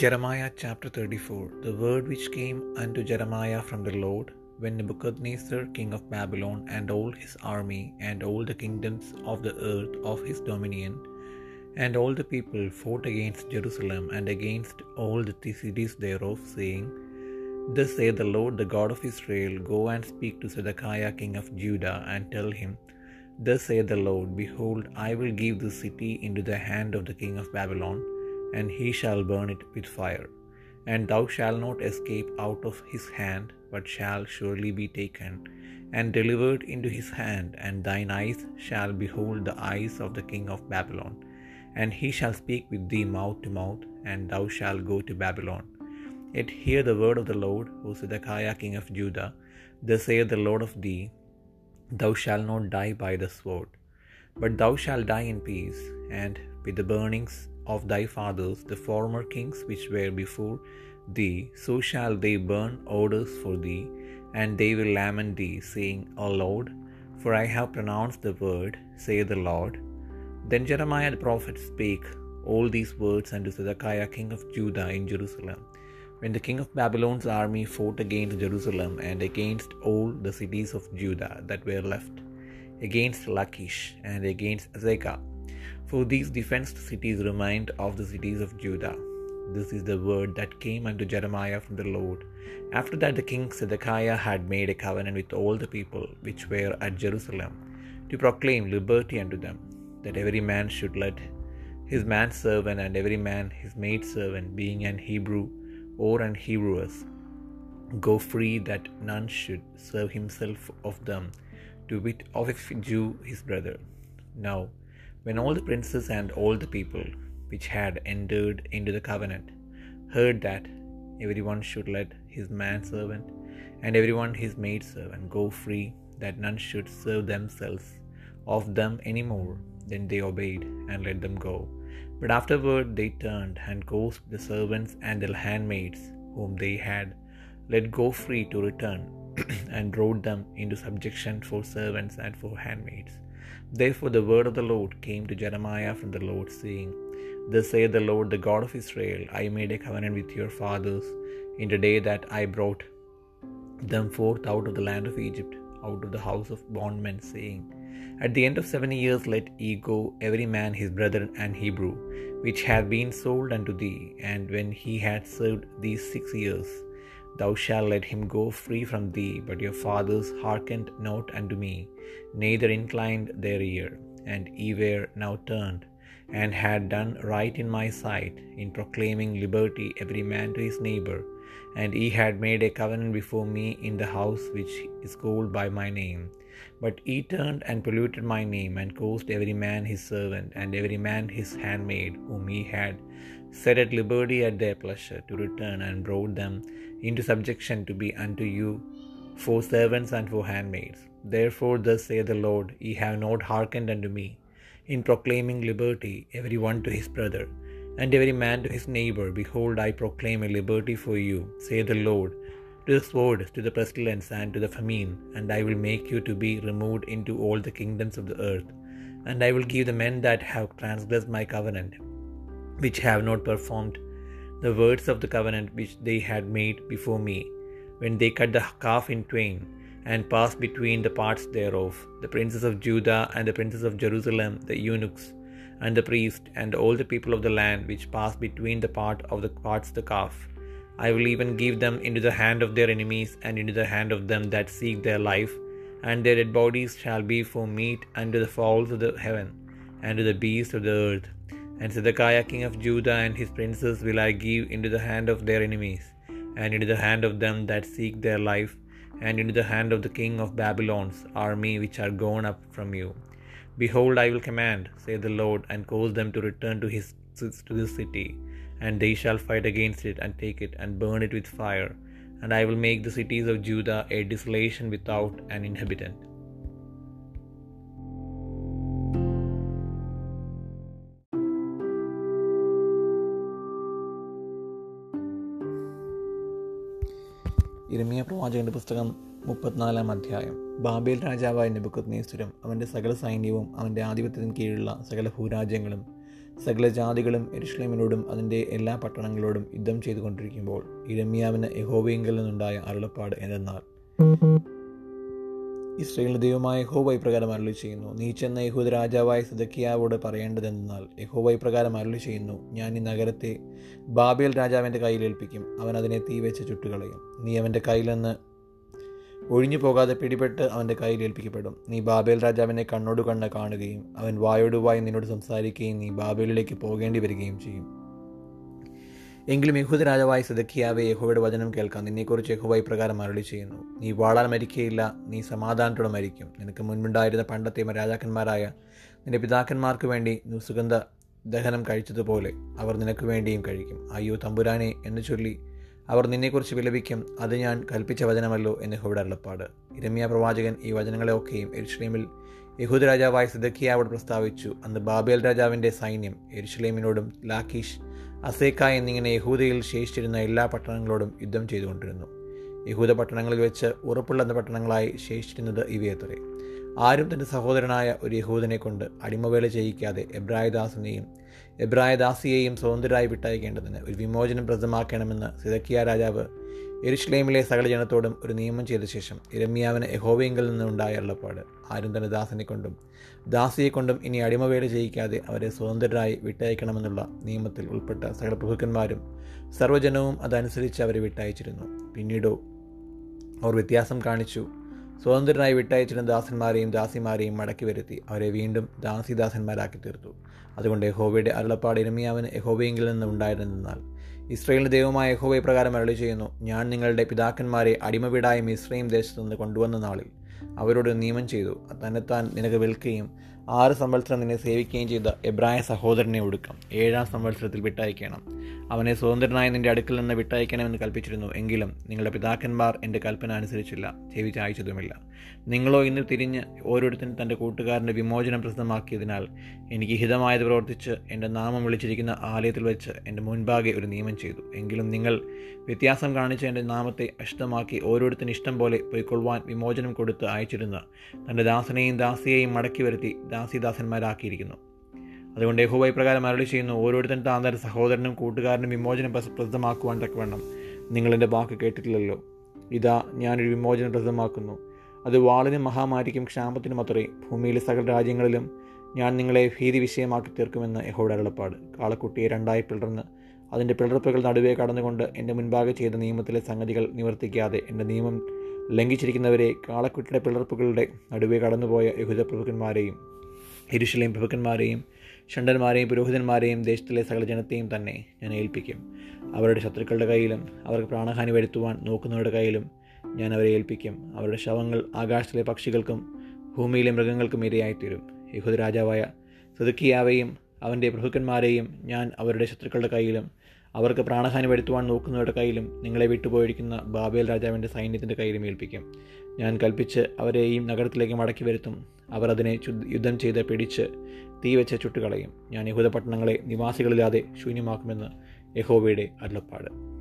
Jeremiah chapter 34 The word which came unto Jeremiah from the Lord, when Nebuchadnezzar king of Babylon, and all his army, and all the kingdoms of the earth of his dominion, and all the people fought against Jerusalem, and against all the cities thereof, saying, Thus saith the Lord, the God of Israel, Go and speak to Zedekiah king of Judah, and tell him, Thus saith the Lord, Behold, I will give this city into the hand of the king of Babylon, and he shall burn it with fire. And thou shalt not escape out of his hand, but shall surely be taken, and delivered into his hand, and thine eyes shall behold the eyes of the king of Babylon. And he shall speak with thee mouth to mouth, and thou shalt go to Babylon. Yet hear the word of the Lord, O Zedekiah king of Judah. Thus saith the Lord of thee, Thou shalt not die by the sword, but thou shalt die in peace, and with the burnings of thy fathers, the former kings which were before thee, so shall they burn odors for thee, and they will lament thee, saying, O Lord, for I have pronounced the word, saith the Lord. Then Jeremiah the prophet spake all these words unto Zedekiah king of Judah in Jerusalem, when the king of Babylon's army fought against Jerusalem and against all the cities of Judah that were left, against Lachish and against Azekah. For these defenced cities remained of the cities of Judah. This is the word that came unto Jeremiah from the Lord. After that the king Zedekiah had made a covenant with all the people which were at Jerusalem, to proclaim liberty unto them, that every man should let his manservant and every man his maidservant, being an Hebrew or an Hebrewess, go free, that none should serve himself of them, to wit of a Jew his brother. Now, when all the princes and all the people which had entered into the covenant heard that every one should let his manservant and every one his maidservant go free, that none should serve themselves of them any more, then they obeyed and let them go. But afterward they turned and caused the servants and the handmaids whom they had let go free to return, and brought them into subjection for servants and for handmaids. Therefore the word of the Lord came to Jeremiah from the Lord, saying, Thus saith the Lord, the God of Israel, I made a covenant with your fathers in the day that I brought them forth out of the land of Egypt, out of the house of bondmen, saying, At the end of seven years let ye go every man his brother and Hebrew, which hath been sold unto thee, and when he had served these six years, thou shalt let him go free from thee. But your fathers hearkened not unto me, neither inclined their ear, and ye were now turned, and had done right in my sight, in proclaiming liberty every man to his neighbour. And ye had made a covenant before me in the house which is called by my name. But ye turned and polluted my name, and caused every man his servant, and every man his handmaid, whom he had set at liberty at their pleasure, to return, and brought them into subjection to be unto you for servants and for handmaids. Therefore, thus saith the Lord, Ye have not hearkened unto me, in proclaiming liberty, every one to his brother, and every man to his neighbour. Behold, I proclaim a liberty for you, saith the Lord, to the sword, to the pestilence, and to the famine, and I will make you to be removed into all the kingdoms of the earth. And I will give the men that have transgressed my covenant, which have not performed the words of the covenant which they had made before me, when they cut the calf in twain, and passed between the parts thereof, the princes of Judah and the princes of Jerusalem, the eunuchs, and the priests, and all the people of the land which passed between the part of the parts the calf. I will even give them into the hand of their enemies, and into the hand of them that seek their life, and their dead bodies shall be for meat unto the fowls of the heaven, and to the beasts of the earth. And Zedekiah king of Judah and his princes will I give into the hand of their enemies, and into the hand of them that seek their life, and into the hand of the king of Babylon's army which are gone up from you. Behold, I will command, saith the Lord, and cause them to return to his to this city, and they shall fight against it, and take it, and burn it with fire. And I will make the cities of Judah a desolation without an inhabitant. ഇരമിയ പ്രവാചകന്റെ പുസ്തകം മുപ്പത്തിനാലാം അധ്യായം. Babel രാജാവായ നെബുക്കത് നേസ്വരം അവന്റെ സകല സൈന്യവും അവന്റെ ആധിപത്യത്തിന് കീഴിലുള്ള സകല ഭൂരാജ്യങ്ങളും സകല ജാതികളും എരുഷ്ലേമിനോടും അതിന്റെ എല്ലാ പട്ടണങ്ങളോടും യുദ്ധം ചെയ്തുകൊണ്ടിരിക്കുമ്പോൾ ഇരമ്യാവിന് യഹോവയെങ്കിൽ നിന്നുണ്ടായ അരുളപ്പാട് എന്തെന്നാൽ ഇസ്രയേലിന്റെ ദൈവമായ യഹോവ ഇപ്രകാരം അരുളി ചെയ്യുന്നു. നീ ചെന്ന യഹൂദ രാജാവായ സിദക്കിയാവോട് പറയേണ്ടതെന്നാൽ യഹോവ ഇപ്രകാരം അരുളി ചെയ്യുന്നു. ഞാൻ ഈ നഗരത്തെ ബാബേൽ രാജാവിന്റെ കയ്യിൽ ഏൽപ്പിക്കും. അവൻ അതിനെ തീ വെച്ച് ചുട്ടുകളയും. നീ അവന്റെ കയ്യിൽ നിന്ന് ഒഴിഞ്ഞു പോകാതെ പിടിപെട്ട് അവന്റെ കയ്യിൽ ഏൽപ്പിക്കപ്പെടും. നീ ബാബേൽ രാജാവിനെ കണ്ണോട് കണ്ണ് കാണുകയും അവൻ വായോട് വായി നിന്നോട് സംസാരിക്കുകയും നീ ബാബേലിലേക്ക് പോകേണ്ടി വരികയും ചെയ്യും. എങ്കിലും യഹൂദ രാജാവായ സിദക്കിയാവെ യഹോവയുടെ വചനം കേൾക്കാം നിന്നെക്കുറിച്ച് യഹോവ ഇപ്രകാരം അരളി ചെയ്യുന്നു. നീ വാളാൽ മരിക്കുകയില്ല നീ സമാധാനത്തോടെ മരിക്കും. നിനക്ക് മുൻപുണ്ടായിരുന്ന പണ്ടത്തെ രാജാക്കന്മാരായ നിന്റെ പിതാക്കന്മാർക്ക് വേണ്ടി നീ സുഗന്ധ ദഹനം കഴിച്ചതുപോലെ അവർ നിനക്ക് വേണ്ടിയും കഴിക്കും. അയ്യോ തമ്പുരാനെ എന്ന് ചൊല്ലി അവർ നിന്നെക്കുറിച്ച് വിലപിക്കും. അത് ഞാൻ കൽപ്പിച്ച വചനമല്ലോ എന്ന് ഹോബിയുടെ അരുളപ്പാട്. ഇരമ്യ പ്രവാചകൻ ഈ വചനങ്ങളെയൊക്കെയും എരുഷ്ലേമിൽ യഹൂദ് രാജാവായ സിദക്കിയാവോട് പ്രസ്താവിച്ചു. അന്ന് ബാബേൽ രാജാവിന്റെ സൈന്യം എരുഷ്ലേമിനോടും ലാക്കീഷ് അസേക്ക എന്നിങ്ങനെ യഹൂദയിൽ ശേഷിച്ചിരുന്ന എല്ലാ പട്ടണങ്ങളോടും യുദ്ധം ചെയ്തുകൊണ്ടിരുന്നു. യഹൂദ പട്ടണങ്ങളിൽ വെച്ച് ഉറപ്പുള്ള പട്ടണങ്ങളായി ശേഷിച്ചിരുന്നത് ഇവയത്രേ? ആരും തന്റെ സഹോദരനായ ഒരു യഹൂദനെ കൊണ്ട് അടിമവേല ചെയ്യിക്കാതെ എബ്രായദാസിനെയും എബ്രായദാസിയെയും സ്വതന്ത്രരായി വിട്ടയക്കേണ്ടതിന് ഒരു വിമോചനം പ്രസിദ്ധമാക്കണമെന്ന് സിദക്കിയ രാജാവ് എരുഷ്ലേമിലെ സകല ജനത്തോടും ഒരു നിയമം ചെയ്ത ശേഷം ഇരമ്യാവിന് യഹോവയെങ്കിൽ നിന്നുണ്ടായ ഉള്ളപ്പാട് ആരും തന്റെ ദാസനെ കൊണ്ടും ദാസിയെ കൊണ്ടും ഇനി അടിമവേല ചെയ്യിക്കാതെ അവരെ സ്വതന്ത്രരായി വിട്ടയക്കണമെന്നുള്ള നിയമത്തിൽ ഉൾപ്പെട്ട സകല പ്രഭുക്കന്മാരും സർവജനവും അതനുസരിച്ച് അവരെ വിട്ടയച്ചിരുന്നു. പിന്നീടോ അവർ വ്യത്യാസം കാണിച്ചു. സ്വതന്ത്രരായി വിട്ടയച്ചിരുന്ന ദാസന്മാരെയും ദാസിമാരെയും മടക്കി വരുത്തി അവരെ വീണ്ടും ദാസിദാസന്മാരാക്കി തീർത്തു. അതുകൊണ്ട് യഹോവയുടെ അരുളപ്പാട് ഇരമിയാവിന് യഹോവയെങ്കിൽ നിന്ന് ഉണ്ടായിരുന്നെന്നാൽ ഇസ്രയേലിന്റെ ദൈവമായ യഹോവയെ പ്രകാരം അരളി ചെയ്യുന്നു ഞാൻ നിങ്ങളുടെ പിതാക്കന്മാരെ അടിമവീടായ മിശ്രയും ദേശത്തു നിന്ന് കൊണ്ടുവന്ന നാളിൽ അവരോട് നിയമം ചെയ്തു. തന്നെത്താൻ നിനക്ക് വിൽക്കുകയും ആറ് സംവത്സരം നിന്നെ സേവിക്കുകയും ചെയ്ത എബ്രായ സഹോദരനെ ഒടുക്കം. ഏഴാം സംവത്സരത്തിൽ വിട്ടയക്കണം. അവനെ സ്വതന്ത്രനായ നിന്റെ അടുക്കൽ നിന്ന് വിട്ടയക്കണമെന്ന് കൽപ്പിച്ചിരുന്നു. എങ്കിലും നിങ്ങളുടെ പിതാക്കന്മാർ എന്റെ കൽപ്പന അനുസരിച്ചില്ല. ചെവിചായച്ചതുമില്ല നിങ്ങളോ ഇന്ന് തിരിഞ്ഞ് ഓരോരുത്തരും തന്റെ കൂട്ടുകാരന്റെ വിമോചനം പ്രസിദ്ധമാക്കിയതിനാൽ എനിക്ക് ഹിതമായത് പ്രവർത്തിച്ച് എന്റെ നാമം വിളിച്ചിരിക്കുന്ന ആലയത്തിൽ വെച്ച് എന്റെ മുൻപാകെ ഒരു നിയമം ചെയ്തു. എങ്കിലും നിങ്ങൾ വ്യത്യാസം കാണിച്ച് എന്റെ നാമത്തെ അഷ്ടമാക്കി ഓരോരുത്തരും ഇഷ്ടം പോലെ പോയിക്കൊള്ളുവാൻ വിമോചനം കൊടുത്ത് അയച്ചിരുന്ന. തന്റെ ദാസനെയും ദാസിയെയും മടക്കി വരുത്തി ദാസിദാസന്മാരാക്കിയിരിക്കുന്നു അതുകൊണ്ട് യഹോവ ഇപ്രകാരം അരളി ചെയ്യുന്നു ഓരോരുത്തരും തന്റെ സഹോദരനും കൂട്ടുകാരനും വിമോചനം പ്രസിദ്ധമാക്കുവാൻ തക്കവണ്ണം. നിങ്ങളെന്റെ വാക്ക് കേട്ടിട്ടില്ലല്ലോ. ഇതാ ഞാനൊരു വിമോചനം പ്രസിദ്ധമാക്കുന്നു. അത് വാളിനും മഹാമാരിക്കും ക്ഷാമത്തിനും അത്രേ. ഭൂമിയിലെ സകല രാജ്യങ്ങളിലും ഞാൻ നിങ്ങളെ ഭീതി വിഷയമാക്കി തീർക്കുമെന്ന് യഹോയുടെ അരുളപ്പാട്. കാളക്കുട്ടിയെ രണ്ടായി പിളർന്ന് അതിന്റെ പിളർപ്പുകൾ നടുവേ കടന്നുകൊണ്ട് എന്റെ മുൻപാകെ ചെയ്ത നിയമത്തിലെ സംഗതികൾ നിവർത്തിക്കാതെ എന്റെ നിയമം ലംഘിച്ചിരിക്കുന്നവരെ കാളക്കുട്ടിയുടെ പിളർപ്പുകളുടെ നടുവേ കടന്നുപോയ യഹൂദ പ്രഭുക്കന്മാരെയും പ്രഭുക്കന്മാരെയും ഷണ്ടന്മാരെയും പുരോഹിതന്മാരെയും ദേശത്തിലെ സകല ജനത്തെയും തന്നെ ഞാൻ ഏൽപ്പിക്കും. അവരുടെ ശത്രുക്കളുടെ കയ്യിലും അവർക്ക് പ്രാണഹാനി വരുത്തുവാൻ നോക്കുന്നവരുടെ കയ്യിലും ഞാൻ അവരെ ഏൽപ്പിക്കും. അവരുടെ ശവങ്ങൾ ആകാശത്തിലെ പക്ഷികൾക്കും ഭൂമിയിലെ മൃഗങ്ങൾക്കും ഇരയായിത്തീരും. യഹൂദ രാജാവായ സുതുക്കിയാവെയും അവന്റെ പ്രഭുക്കന്മാരെയും ഞാൻ അവരുടെ ശത്രുക്കളുടെ കയ്യിലും അവർക്ക് പ്രാണഹാനി വരുത്തുവാൻ നോക്കുന്നവരുടെ കയ്യിലും നിങ്ങളെ വിട്ടുപോയിരിക്കുന്ന ബാബേൽ രാജാവിന്റെ സൈന്യത്തിന്റെ കയ്യിലും ഏൽപ്പിക്കും. ഞാൻ കൽപ്പിച്ച് ഈ നഗരത്തിലേക്ക് മടക്കി വരുത്തും. അവർ അതിനെ യുദ്ധം ചെയ്ത് പിടിച്ച് തീ വെച്ച് ചുട്ടുകളയും. ഞാൻ യഹൂദ പട്ടണങ്ങളെ നിവാസികളില്ലാതെ ശൂന്യമാക്കുമെന്ന് യഹോവയുടെ അരുളപ്പാട്.